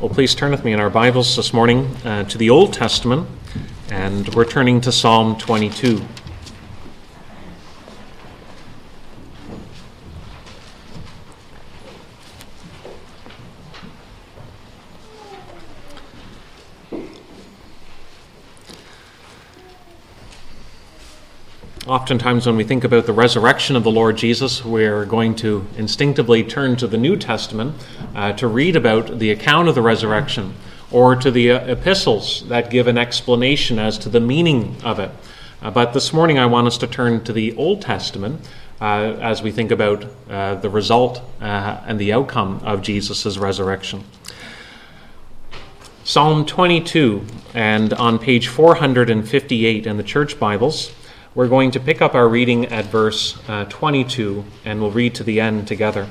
Well, please turn with me in our Bibles this morning uh, to the Old Testament, and we're turning to Psalm 22. Oftentimes, when we think about the resurrection of the Lord Jesus, we're going to instinctively turn to the New Testament uh, to read about the account of the resurrection or to the uh, epistles that give an explanation as to the meaning of it. Uh, but this morning, I want us to turn to the Old Testament uh, as we think about uh, the result uh, and the outcome of Jesus' resurrection. Psalm 22, and on page 458 in the Church Bibles. We're going to pick up our reading at verse uh, 22 and we'll read to the end together.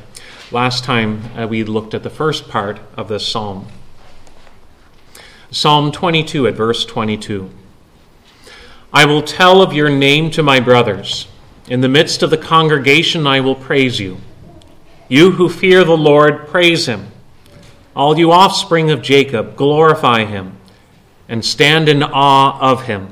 Last time uh, we looked at the first part of this psalm. Psalm 22 at verse 22. I will tell of your name to my brothers. In the midst of the congregation, I will praise you. You who fear the Lord, praise him. All you offspring of Jacob, glorify him and stand in awe of him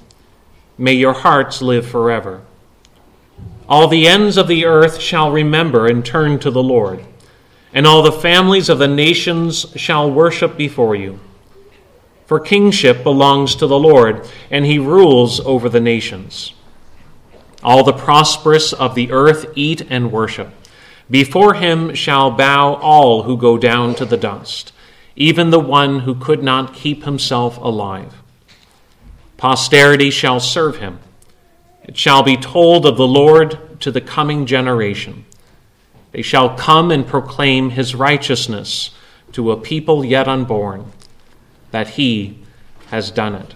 May your hearts live forever. All the ends of the earth shall remember and turn to the Lord, and all the families of the nations shall worship before you. For kingship belongs to the Lord, and he rules over the nations. All the prosperous of the earth eat and worship. Before him shall bow all who go down to the dust, even the one who could not keep himself alive. Posterity shall serve him. It shall be told of the Lord to the coming generation. They shall come and proclaim his righteousness to a people yet unborn, that he has done it.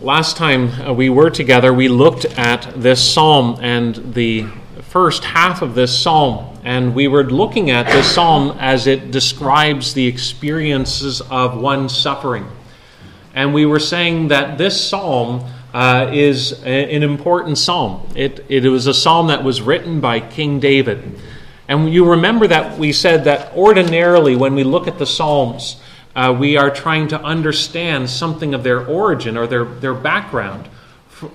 Last time uh, we were together, we looked at this psalm and the first half of this psalm, and we were looking at this psalm as it describes the experiences of one suffering. And we were saying that this psalm uh, is a, an important psalm. It, it was a psalm that was written by King David. And you remember that we said that ordinarily, when we look at the psalms, uh, we are trying to understand something of their origin or their, their background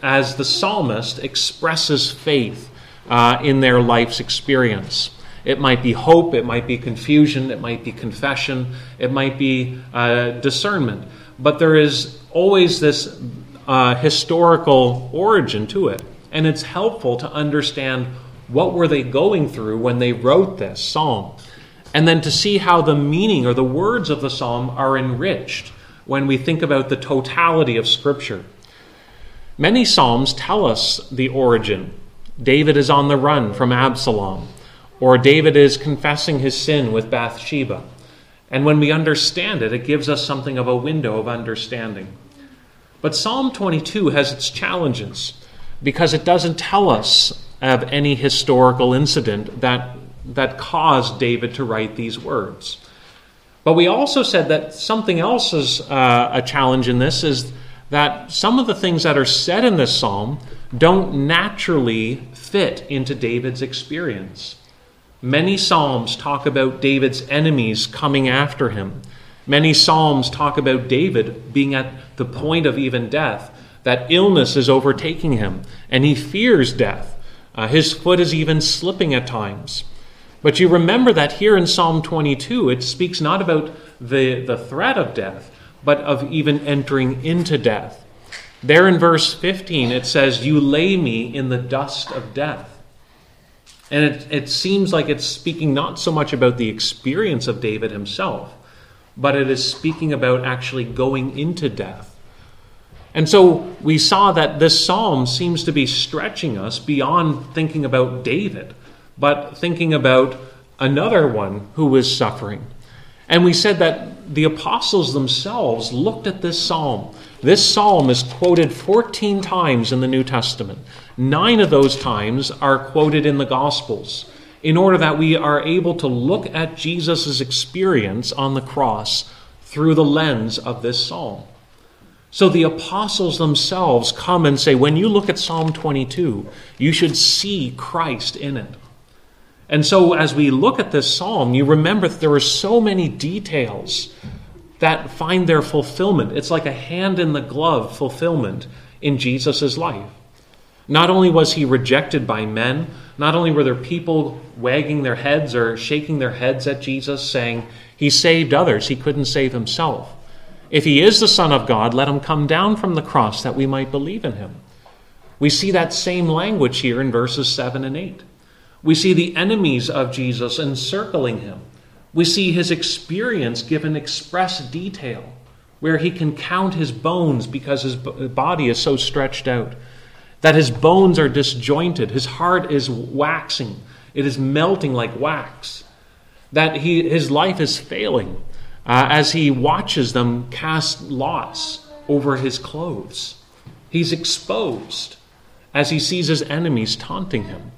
as the psalmist expresses faith uh, in their life's experience. It might be hope, it might be confusion, it might be confession, it might be uh, discernment. But there is always this uh, historical origin to it. And it's helpful to understand what were they going through when they wrote this psalm. And then to see how the meaning or the words of the psalm are enriched when we think about the totality of Scripture. Many psalms tell us the origin David is on the run from Absalom, or David is confessing his sin with Bathsheba. And when we understand it, it gives us something of a window of understanding. But Psalm 22 has its challenges because it doesn't tell us of any historical incident that, that caused David to write these words. But we also said that something else is uh, a challenge in this is that some of the things that are said in this psalm don't naturally fit into David's experience. Many Psalms talk about David's enemies coming after him. Many Psalms talk about David being at the point of even death, that illness is overtaking him, and he fears death. Uh, his foot is even slipping at times. But you remember that here in Psalm 22, it speaks not about the, the threat of death, but of even entering into death. There in verse 15, it says, You lay me in the dust of death. And it, it seems like it's speaking not so much about the experience of David himself, but it is speaking about actually going into death. And so we saw that this psalm seems to be stretching us beyond thinking about David, but thinking about another one who is suffering. And we said that the apostles themselves looked at this psalm. This psalm is quoted 14 times in the New Testament. Nine of those times are quoted in the Gospels, in order that we are able to look at Jesus' experience on the cross through the lens of this psalm. So the apostles themselves come and say, when you look at Psalm 22, you should see Christ in it. And so as we look at this psalm, you remember that there are so many details that find their fulfillment. It's like a hand in the glove fulfillment in Jesus' life. Not only was he rejected by men, not only were there people wagging their heads or shaking their heads at Jesus, saying, He saved others, he couldn't save himself. If he is the Son of God, let him come down from the cross that we might believe in him. We see that same language here in verses 7 and 8. We see the enemies of Jesus encircling him. We see his experience given express detail, where he can count his bones because his body is so stretched out, that his bones are disjointed, his heart is waxing, it is melting like wax, that he, his life is failing uh, as he watches them cast lots over his clothes. He's exposed as he sees his enemies taunting him.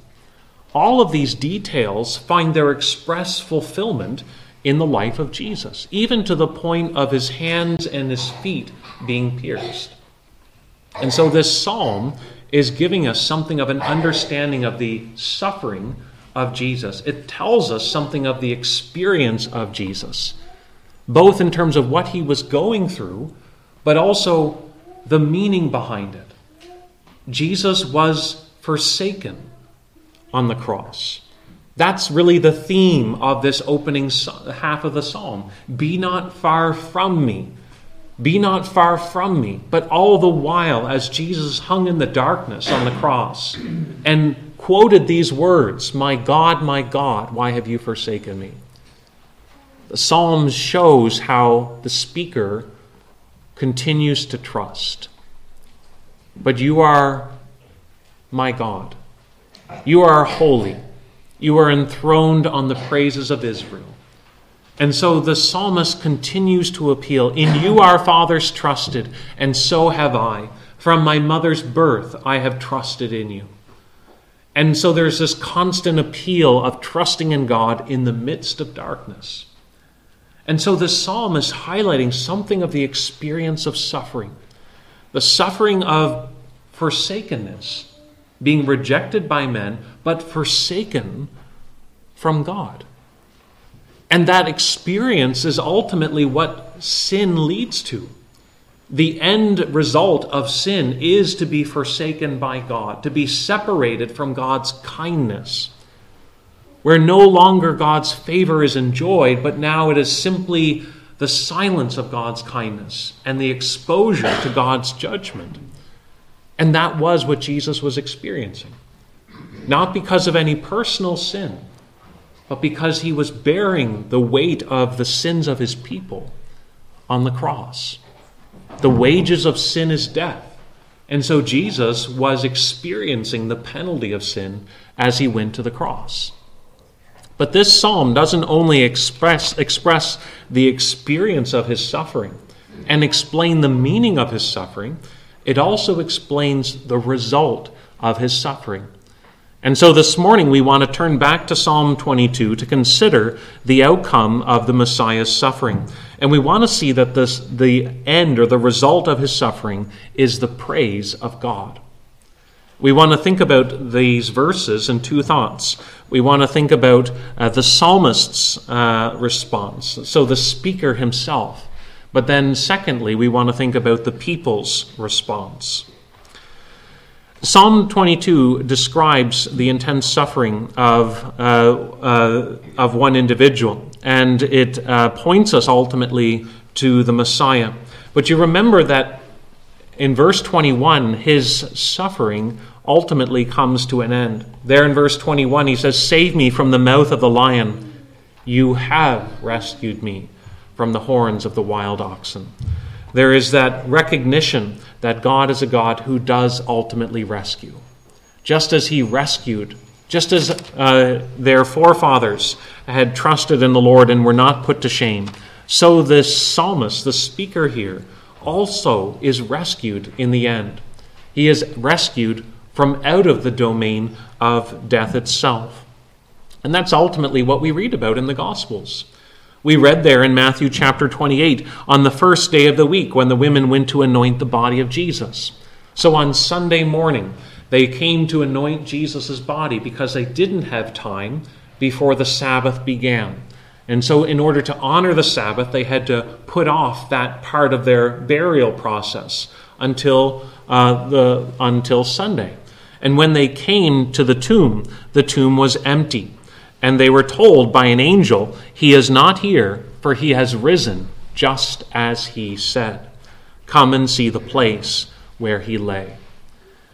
All of these details find their express fulfillment in the life of Jesus, even to the point of his hands and his feet being pierced. And so this psalm is giving us something of an understanding of the suffering of Jesus. It tells us something of the experience of Jesus both in terms of what he was going through, but also the meaning behind it. Jesus was forsaken on the cross. That's really the theme of this opening half of the psalm. Be not far from me. Be not far from me. But all the while, as Jesus hung in the darkness on the cross and quoted these words My God, my God, why have you forsaken me? The psalm shows how the speaker continues to trust. But you are my God. You are holy. You are enthroned on the praises of Israel. And so the psalmist continues to appeal In you our fathers trusted, and so have I. From my mother's birth, I have trusted in you. And so there's this constant appeal of trusting in God in the midst of darkness. And so this psalm is highlighting something of the experience of suffering the suffering of forsakenness, being rejected by men, but forsaken from God. And that experience is ultimately what sin leads to. The end result of sin is to be forsaken by God, to be separated from God's kindness where no longer God's favor is enjoyed, but now it is simply the silence of God's kindness and the exposure to God's judgment. And that was what Jesus was experiencing. Not because of any personal sin, but because he was bearing the weight of the sins of his people on the cross. The wages of sin is death. And so Jesus was experiencing the penalty of sin as he went to the cross. But this psalm doesn't only express, express the experience of his suffering and explain the meaning of his suffering, it also explains the result of his suffering. And so this morning we want to turn back to Psalm 22 to consider the outcome of the Messiah's suffering. And we want to see that this, the end or the result of his suffering is the praise of God. We want to think about these verses in two thoughts. We want to think about uh, the psalmist's uh, response, so the speaker himself. But then, secondly, we want to think about the people's response. Psalm 22 describes the intense suffering of, uh, uh of one individual, and it uh, points us ultimately to the Messiah. But you remember that in verse 21, his suffering ultimately comes to an end. There in verse 21, he says, Save me from the mouth of the lion. You have rescued me from the horns of the wild oxen. There is that recognition that God is a God who does ultimately rescue. Just as he rescued Just as uh, their forefathers had trusted in the Lord and were not put to shame, so this psalmist, the speaker here, also is rescued in the end. He is rescued from out of the domain of death itself. And that's ultimately what we read about in the Gospels. We read there in Matthew chapter 28 on the first day of the week when the women went to anoint the body of Jesus. So on Sunday morning, they came to anoint Jesus' body because they didn't have time before the Sabbath began. And so, in order to honor the Sabbath, they had to put off that part of their burial process until, uh, the, until Sunday. And when they came to the tomb, the tomb was empty. And they were told by an angel, He is not here, for he has risen, just as he said. Come and see the place where he lay.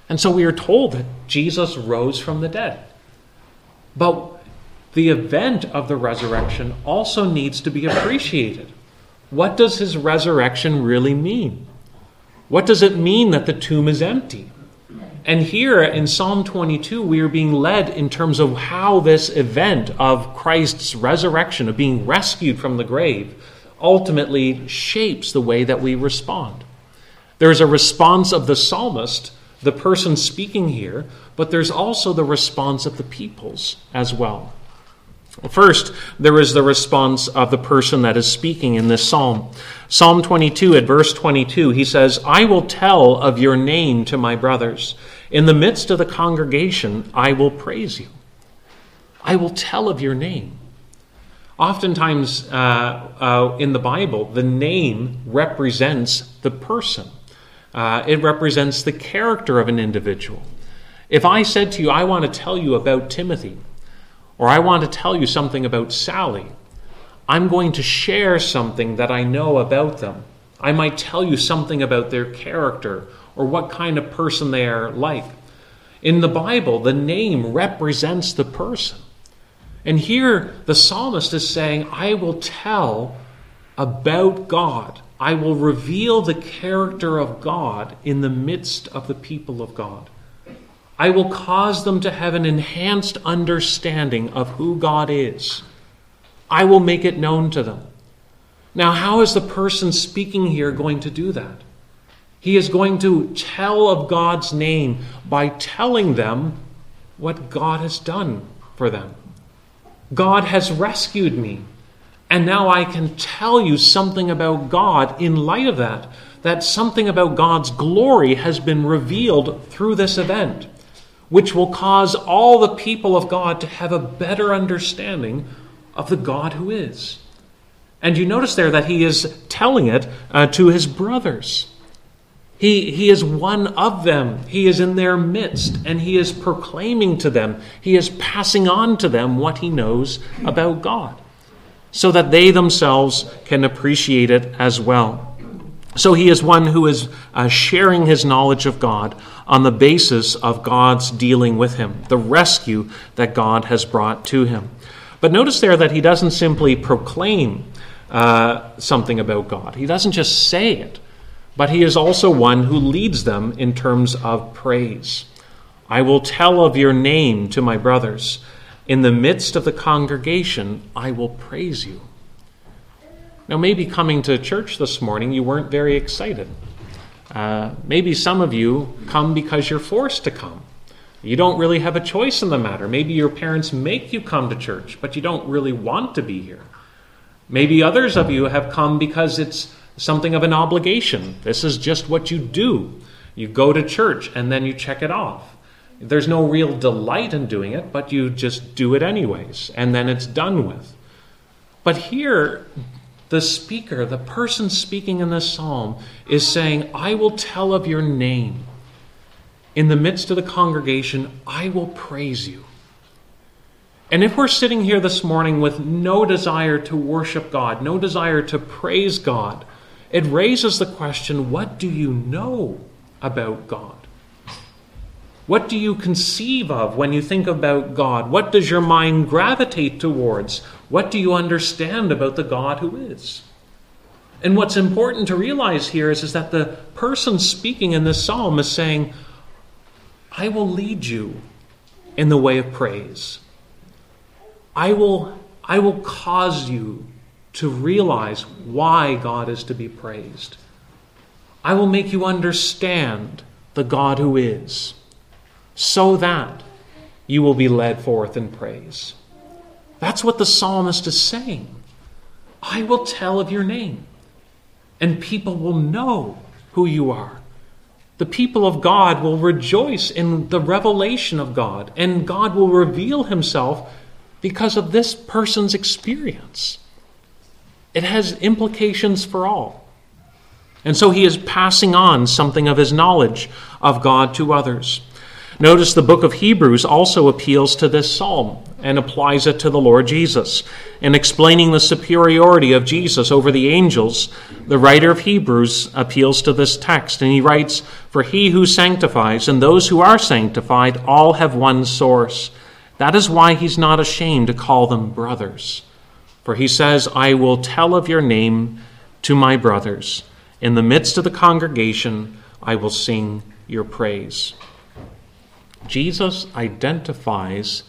And so we are told that Jesus rose from the dead. But the event of the resurrection also needs to be appreciated. What does his resurrection really mean? What does it mean that the tomb is empty? And here in Psalm 22, we are being led in terms of how this event of Christ's resurrection, of being rescued from the grave, ultimately shapes the way that we respond. There's a response of the psalmist, the person speaking here, but there's also the response of the peoples as well. First, there is the response of the person that is speaking in this psalm. Psalm 22 at verse 22, he says, I will tell of your name to my brothers. In the midst of the congregation, I will praise you. I will tell of your name. Oftentimes uh, uh, in the Bible, the name represents the person, uh, it represents the character of an individual. If I said to you, I want to tell you about Timothy, or I want to tell you something about Sally, I'm going to share something that I know about them. I might tell you something about their character or what kind of person they are like. In the Bible, the name represents the person. And here the psalmist is saying, I will tell about God. I will reveal the character of God in the midst of the people of God. I will cause them to have an enhanced understanding of who God is. I will make it known to them. Now, how is the person speaking here going to do that? He is going to tell of God's name by telling them what God has done for them. God has rescued me. And now I can tell you something about God in light of that. That something about God's glory has been revealed through this event which will cause all the people of God to have a better understanding of the God who is. And you notice there that he is telling it uh, to his brothers. He, he is one of them. He is in their midst, and he is proclaiming to them, he is passing on to them what he knows about God, so that they themselves can appreciate it as well. So he is one who is uh, sharing his knowledge of God on the basis of God's dealing with him, the rescue that God has brought to him. But notice there that he doesn't simply proclaim uh, something about God, he doesn't just say it, but he is also one who leads them in terms of praise. I will tell of your name to my brothers. In the midst of the congregation, I will praise you. Now, maybe coming to church this morning, you weren't very excited. Uh, maybe some of you come because you're forced to come. You don't really have a choice in the matter. Maybe your parents make you come to church, but you don't really want to be here. Maybe others of you have come because it's something of an obligation. This is just what you do. You go to church and then you check it off. There's no real delight in doing it, but you just do it anyways, and then it's done with. But here, the speaker, the person speaking in this psalm, is saying, I will tell of your name. In the midst of the congregation, I will praise you. And if we're sitting here this morning with no desire to worship God, no desire to praise God, it raises the question what do you know about God? What do you conceive of when you think about God? What does your mind gravitate towards? What do you understand about the God who is? And what's important to realize here is, is that the person speaking in this psalm is saying, I will lead you in the way of praise. I will, I will cause you to realize why God is to be praised. I will make you understand the God who is, so that you will be led forth in praise. That's what the psalmist is saying. I will tell of your name, and people will know who you are. The people of God will rejoice in the revelation of God, and God will reveal himself because of this person's experience. It has implications for all. And so he is passing on something of his knowledge of God to others. Notice the book of Hebrews also appeals to this psalm and applies it to the Lord Jesus. In explaining the superiority of Jesus over the angels, the writer of Hebrews appeals to this text, and he writes, For he who sanctifies and those who are sanctified all have one source. That is why he's not ashamed to call them brothers. For he says, I will tell of your name to my brothers. In the midst of the congregation, I will sing your praise. Jesus identifies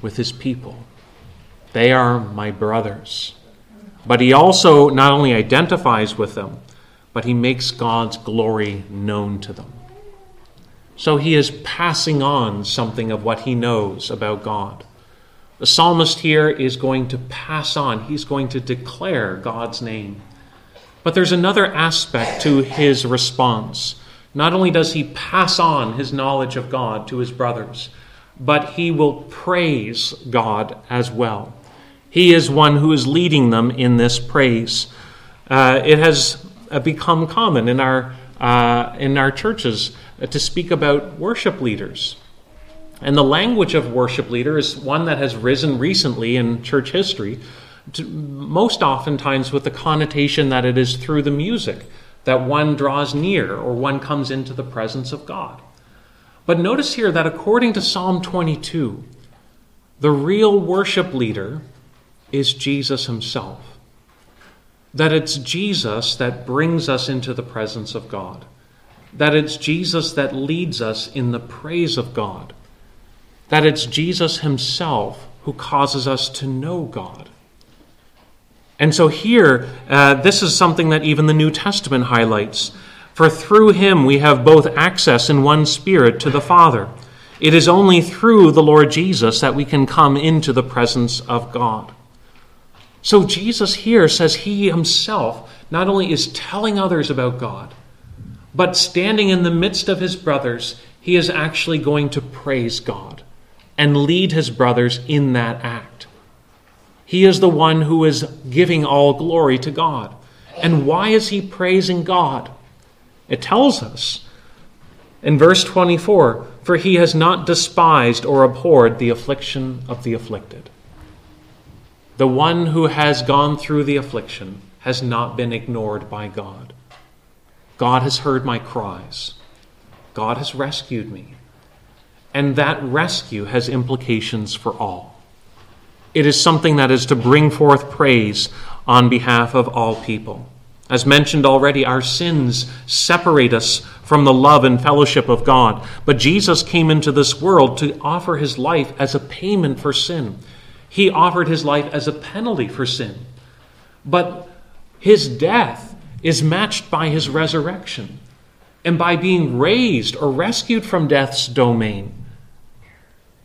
with his people. They are my brothers. But he also not only identifies with them, but he makes God's glory known to them. So he is passing on something of what he knows about God. The psalmist here is going to pass on, he's going to declare God's name. But there's another aspect to his response. Not only does he pass on his knowledge of God to his brothers, but he will praise God as well. He is one who is leading them in this praise. Uh, it has uh, become common in our, uh, in our churches to speak about worship leaders. And the language of worship leader is one that has risen recently in church history, to, most oftentimes with the connotation that it is through the music that one draws near or one comes into the presence of God. But notice here that according to Psalm 22, the real worship leader is Jesus himself. That it's Jesus that brings us into the presence of God. That it's Jesus that leads us in the praise of God that it's Jesus himself who causes us to know God. And so here, uh, this is something that even the New Testament highlights. For through him we have both access in one spirit to the Father. It is only through the Lord Jesus that we can come into the presence of God. So Jesus here says he himself not only is telling others about God, but standing in the midst of his brothers, he is actually going to praise God and lead his brothers in that act. He is the one who is giving all glory to God. And why is he praising God? It tells us in verse 24 For he has not despised or abhorred the affliction of the afflicted. The one who has gone through the affliction has not been ignored by God. God has heard my cries. God has rescued me and that rescue has implications for all. It is something that is to bring forth praise on behalf of all people. As mentioned already, our sins separate us from the love and fellowship of God. But Jesus came into this world to offer his life as a payment for sin. He offered his life as a penalty for sin. But his death is matched by his resurrection. And by being raised or rescued from death's domain,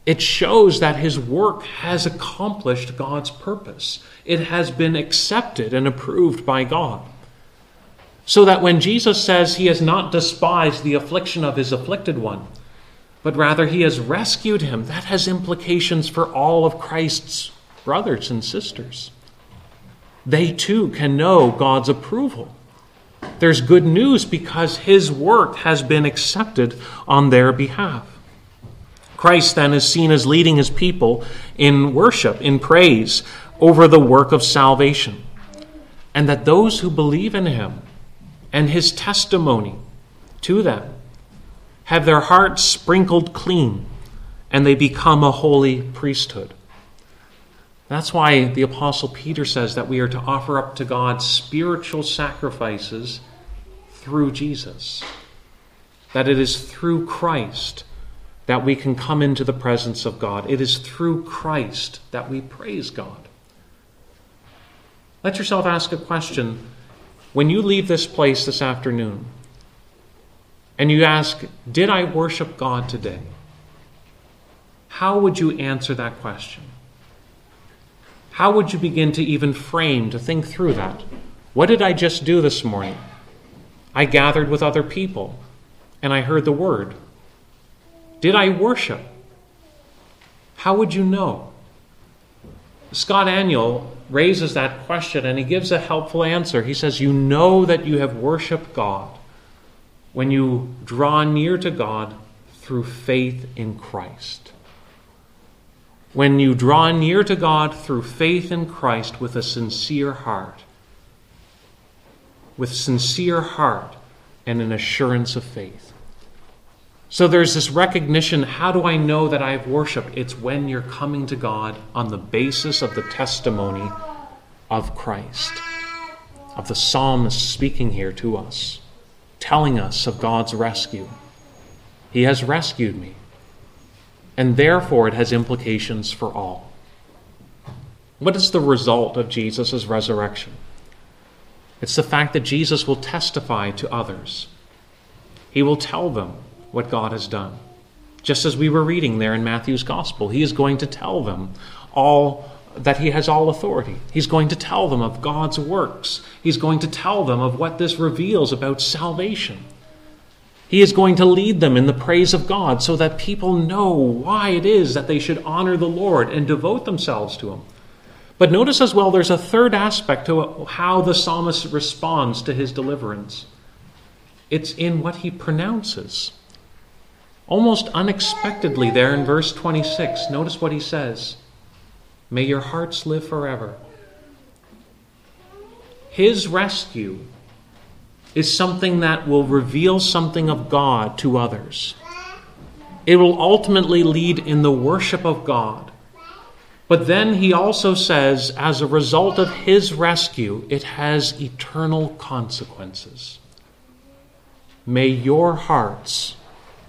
it shows that his work has accomplished God's purpose. It has been accepted and approved by God. So that when Jesus says he has not despised the affliction of his afflicted one, but rather he has rescued him, that has implications for all of Christ's brothers and sisters. They too can know God's approval. There's good news because his work has been accepted on their behalf. Christ then is seen as leading his people in worship, in praise, over the work of salvation. And that those who believe in him and his testimony to them have their hearts sprinkled clean and they become a holy priesthood. That's why the Apostle Peter says that we are to offer up to God spiritual sacrifices through Jesus. That it is through Christ that we can come into the presence of God. It is through Christ that we praise God. Let yourself ask a question when you leave this place this afternoon and you ask, Did I worship God today? How would you answer that question? How would you begin to even frame, to think through that? What did I just do this morning? I gathered with other people and I heard the word. Did I worship? How would you know? Scott Aniol raises that question and he gives a helpful answer. He says, You know that you have worshiped God when you draw near to God through faith in Christ. When you draw near to God through faith in Christ with a sincere heart, with sincere heart and an assurance of faith. So there's this recognition how do I know that I've worshiped? It's when you're coming to God on the basis of the testimony of Christ, of the psalmist speaking here to us, telling us of God's rescue. He has rescued me, and therefore it has implications for all. What is the result of Jesus' resurrection? It's the fact that Jesus will testify to others. He will tell them what God has done. Just as we were reading there in Matthew's gospel, he is going to tell them all that he has all authority. He's going to tell them of God's works. He's going to tell them of what this reveals about salvation. He is going to lead them in the praise of God so that people know why it is that they should honor the Lord and devote themselves to him. But notice as well, there's a third aspect to how the psalmist responds to his deliverance it's in what he pronounces. Almost unexpectedly, there in verse 26, notice what he says May your hearts live forever. His rescue is something that will reveal something of God to others. It will ultimately lead in the worship of God. But then he also says, as a result of his rescue, it has eternal consequences. May your hearts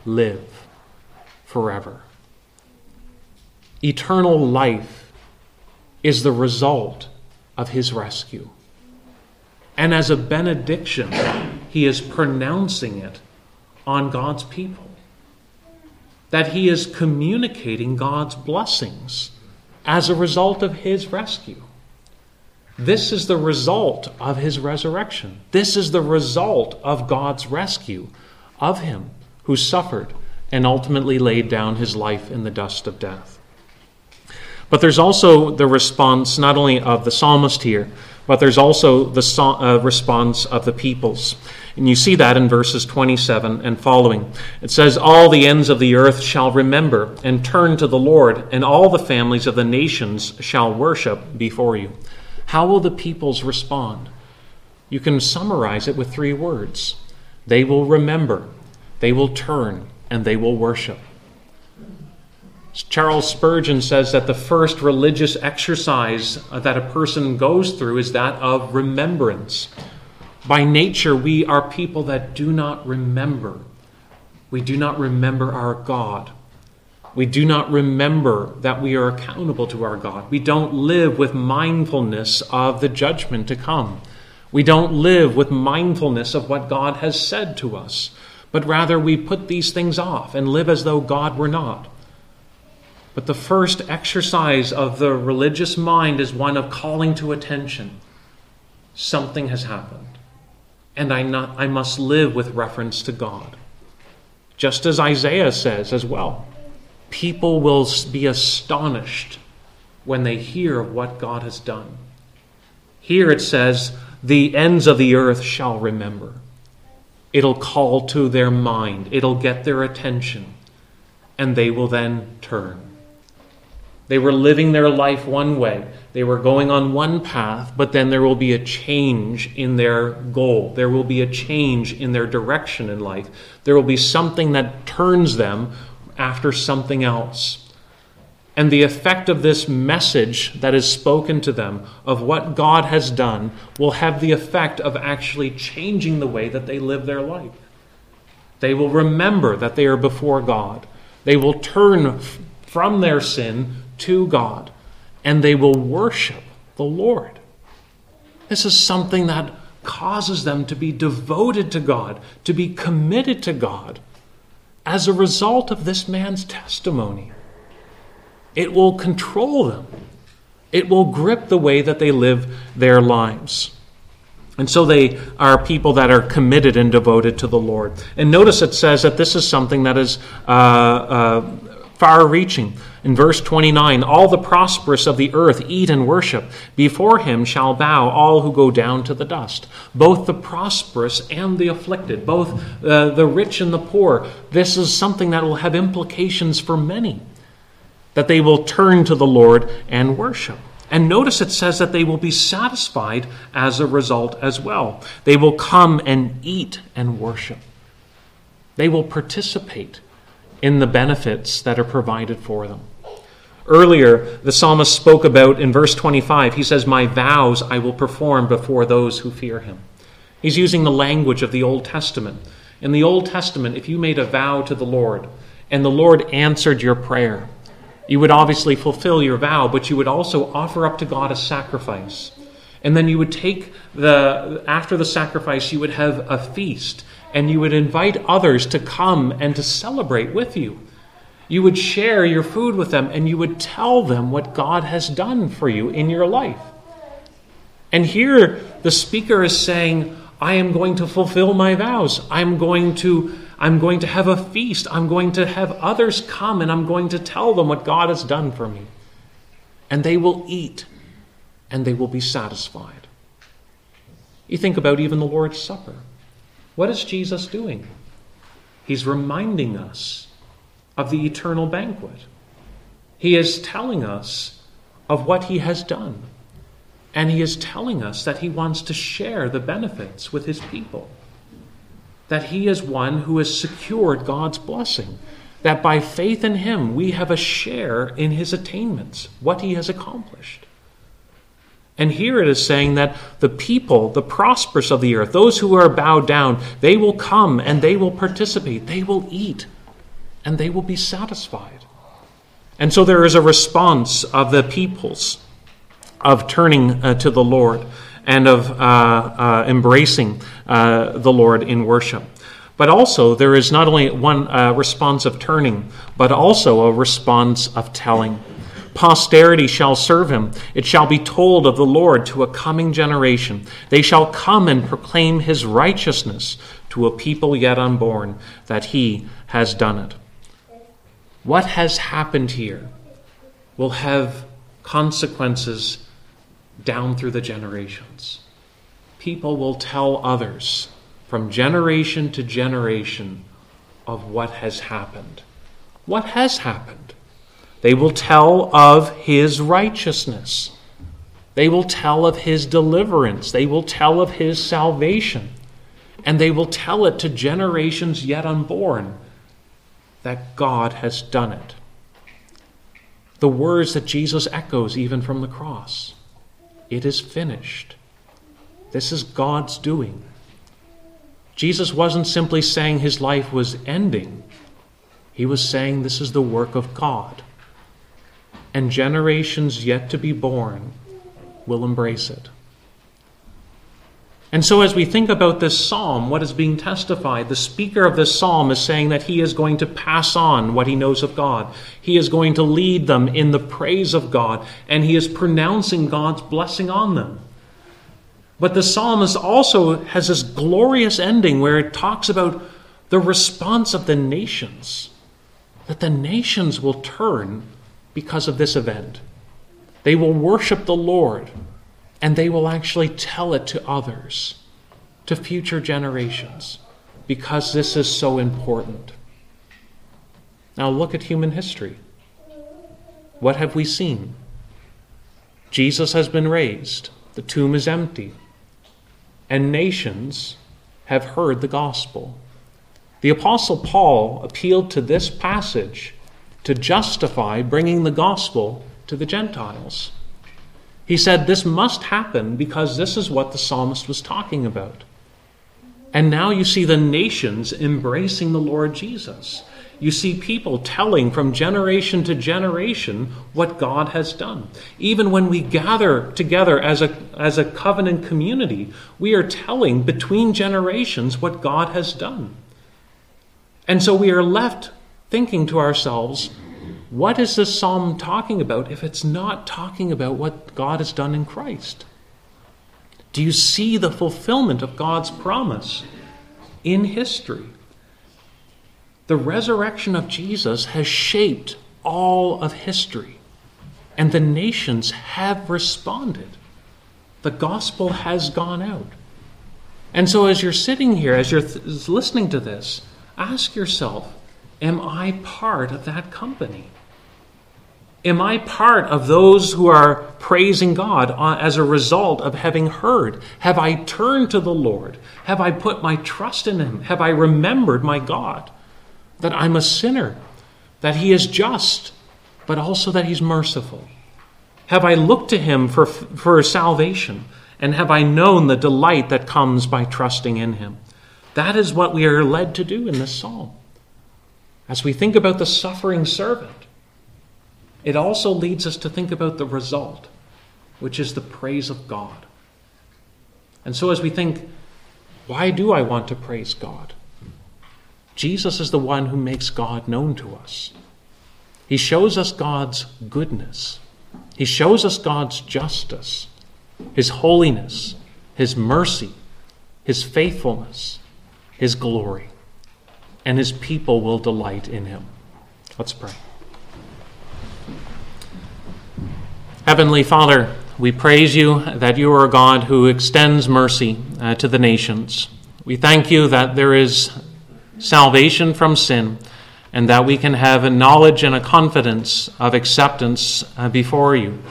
live forever. Eternal life is the result of his rescue. And as a benediction, he is pronouncing it on God's people. That he is communicating God's blessings as a result of his rescue. This is the result of his resurrection. This is the result of God's rescue of him who suffered and ultimately laid down his life in the dust of death. But there's also the response not only of the psalmist here, but there's also the uh, response of the peoples. And you see that in verses 27 and following. It says, All the ends of the earth shall remember and turn to the Lord, and all the families of the nations shall worship before you. How will the peoples respond? You can summarize it with three words they will remember, they will turn, and they will worship. Charles Spurgeon says that the first religious exercise that a person goes through is that of remembrance. By nature, we are people that do not remember. We do not remember our God. We do not remember that we are accountable to our God. We don't live with mindfulness of the judgment to come. We don't live with mindfulness of what God has said to us, but rather we put these things off and live as though God were not. But the first exercise of the religious mind is one of calling to attention. Something has happened and I, not, I must live with reference to God. Just as Isaiah says as well people will be astonished when they hear of what God has done. Here it says, the ends of the earth shall remember. It'll call to their mind, it'll get their attention, and they will then turn. They were living their life one way. They were going on one path, but then there will be a change in their goal. There will be a change in their direction in life. There will be something that turns them after something else. And the effect of this message that is spoken to them of what God has done will have the effect of actually changing the way that they live their life. They will remember that they are before God. They will turn from their sin to God and they will worship the Lord. This is something that causes them to be devoted to God, to be committed to God as a result of this man's testimony. It will control them, it will grip the way that they live their lives. And so they are people that are committed and devoted to the Lord. And notice it says that this is something that is uh, uh, far reaching. In verse 29, all the prosperous of the earth eat and worship. Before him shall bow all who go down to the dust, both the prosperous and the afflicted, both uh, the rich and the poor. This is something that will have implications for many, that they will turn to the Lord and worship. And notice it says that they will be satisfied as a result as well. They will come and eat and worship. They will participate in the benefits that are provided for them. Earlier, the psalmist spoke about in verse 25, he says, My vows I will perform before those who fear him. He's using the language of the Old Testament. In the Old Testament, if you made a vow to the Lord and the Lord answered your prayer, you would obviously fulfill your vow, but you would also offer up to God a sacrifice. And then you would take the, after the sacrifice, you would have a feast, and you would invite others to come and to celebrate with you. You would share your food with them, and you would tell them what God has done for you in your life. And here, the speaker is saying, I am going to fulfill my vows. I'm going to I'm going to have a feast. I'm going to have others come and I'm going to tell them what God has done for me. And they will eat and they will be satisfied. You think about even the Lord's Supper. What is Jesus doing? He's reminding us of the eternal banquet. He is telling us of what he has done. And he is telling us that he wants to share the benefits with his people that he is one who has secured God's blessing, that by faith in him we have a share in his attainments, what he has accomplished. And here it is saying that the people, the prosperous of the earth, those who are bowed down, they will come and they will participate, they will eat, and they will be satisfied. And so there is a response of the peoples of turning uh, to the Lord and of uh, uh, embracing uh, the Lord in worship. But also, there is not only one response of turning, but also a response of telling. Posterity shall serve him. It shall be told of the Lord to a coming generation. They shall come and proclaim his righteousness to a people yet unborn, that he has done it. What has happened here will have consequences down through the generations. People will tell others from generation to generation of what has happened. What has happened? They will tell of his righteousness. They will tell of his deliverance. They will tell of his salvation. And they will tell it to generations yet unborn that God has done it. The words that Jesus echoes even from the cross. It is finished. This is God's doing. Jesus wasn't simply saying his life was ending, he was saying this is the work of God. And generations yet to be born will embrace it. And so, as we think about this psalm, what is being testified, the speaker of this psalm is saying that he is going to pass on what he knows of God. He is going to lead them in the praise of God, and he is pronouncing God's blessing on them. But the psalmist also has this glorious ending where it talks about the response of the nations, that the nations will turn because of this event. They will worship the Lord and they will actually tell it to others, to future generations, because this is so important. Now look at human history. What have we seen? Jesus has been raised, the tomb is empty, and nations have heard the gospel. The Apostle Paul appealed to this passage to justify bringing the gospel to the Gentiles. He said this must happen because this is what the psalmist was talking about. And now you see the nations embracing the Lord Jesus. you see people telling from generation to generation what God has done. Even when we gather together as a, as a covenant community, we are telling between generations what God has done. And so we are left thinking to ourselves, what is this psalm talking about if it's not talking about what God has done in Christ? Do you see the fulfillment of God's promise in history? The resurrection of Jesus has shaped all of history, and the nations have responded. The gospel has gone out. And so, as you're sitting here, as you're th- listening to this, ask yourself Am I part of that company? Am I part of those who are praising God uh, as a result of having heard? Have I turned to the Lord? Have I put my trust in Him? Have I remembered my God? that I'm a sinner, that He is just, but also that He's merciful? Have I looked to Him for, for salvation? And have I known the delight that comes by trusting in Him? That is what we are led to do in this psalm. As we think about the suffering servant, it also leads us to think about the result, which is the praise of God. And so, as we think, why do I want to praise God? Jesus is the one who makes God known to us. He shows us God's goodness. He shows us God's justice, His holiness, His mercy, His faithfulness, His glory. And His people will delight in Him. Let's pray. Heavenly Father, we praise you that you are a God who extends mercy uh, to the nations. We thank you that there is salvation from sin, and that we can have a knowledge and a confidence of acceptance uh, before you.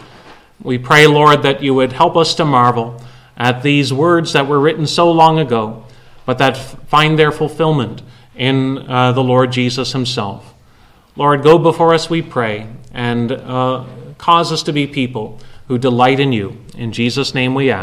We pray, Lord, that you would help us to marvel at these words that were written so long ago, but that find their fulfillment in uh, the Lord Jesus himself. Lord, go before us, we pray, and uh, cause us to be people who delight in you. In Jesus' name we ask.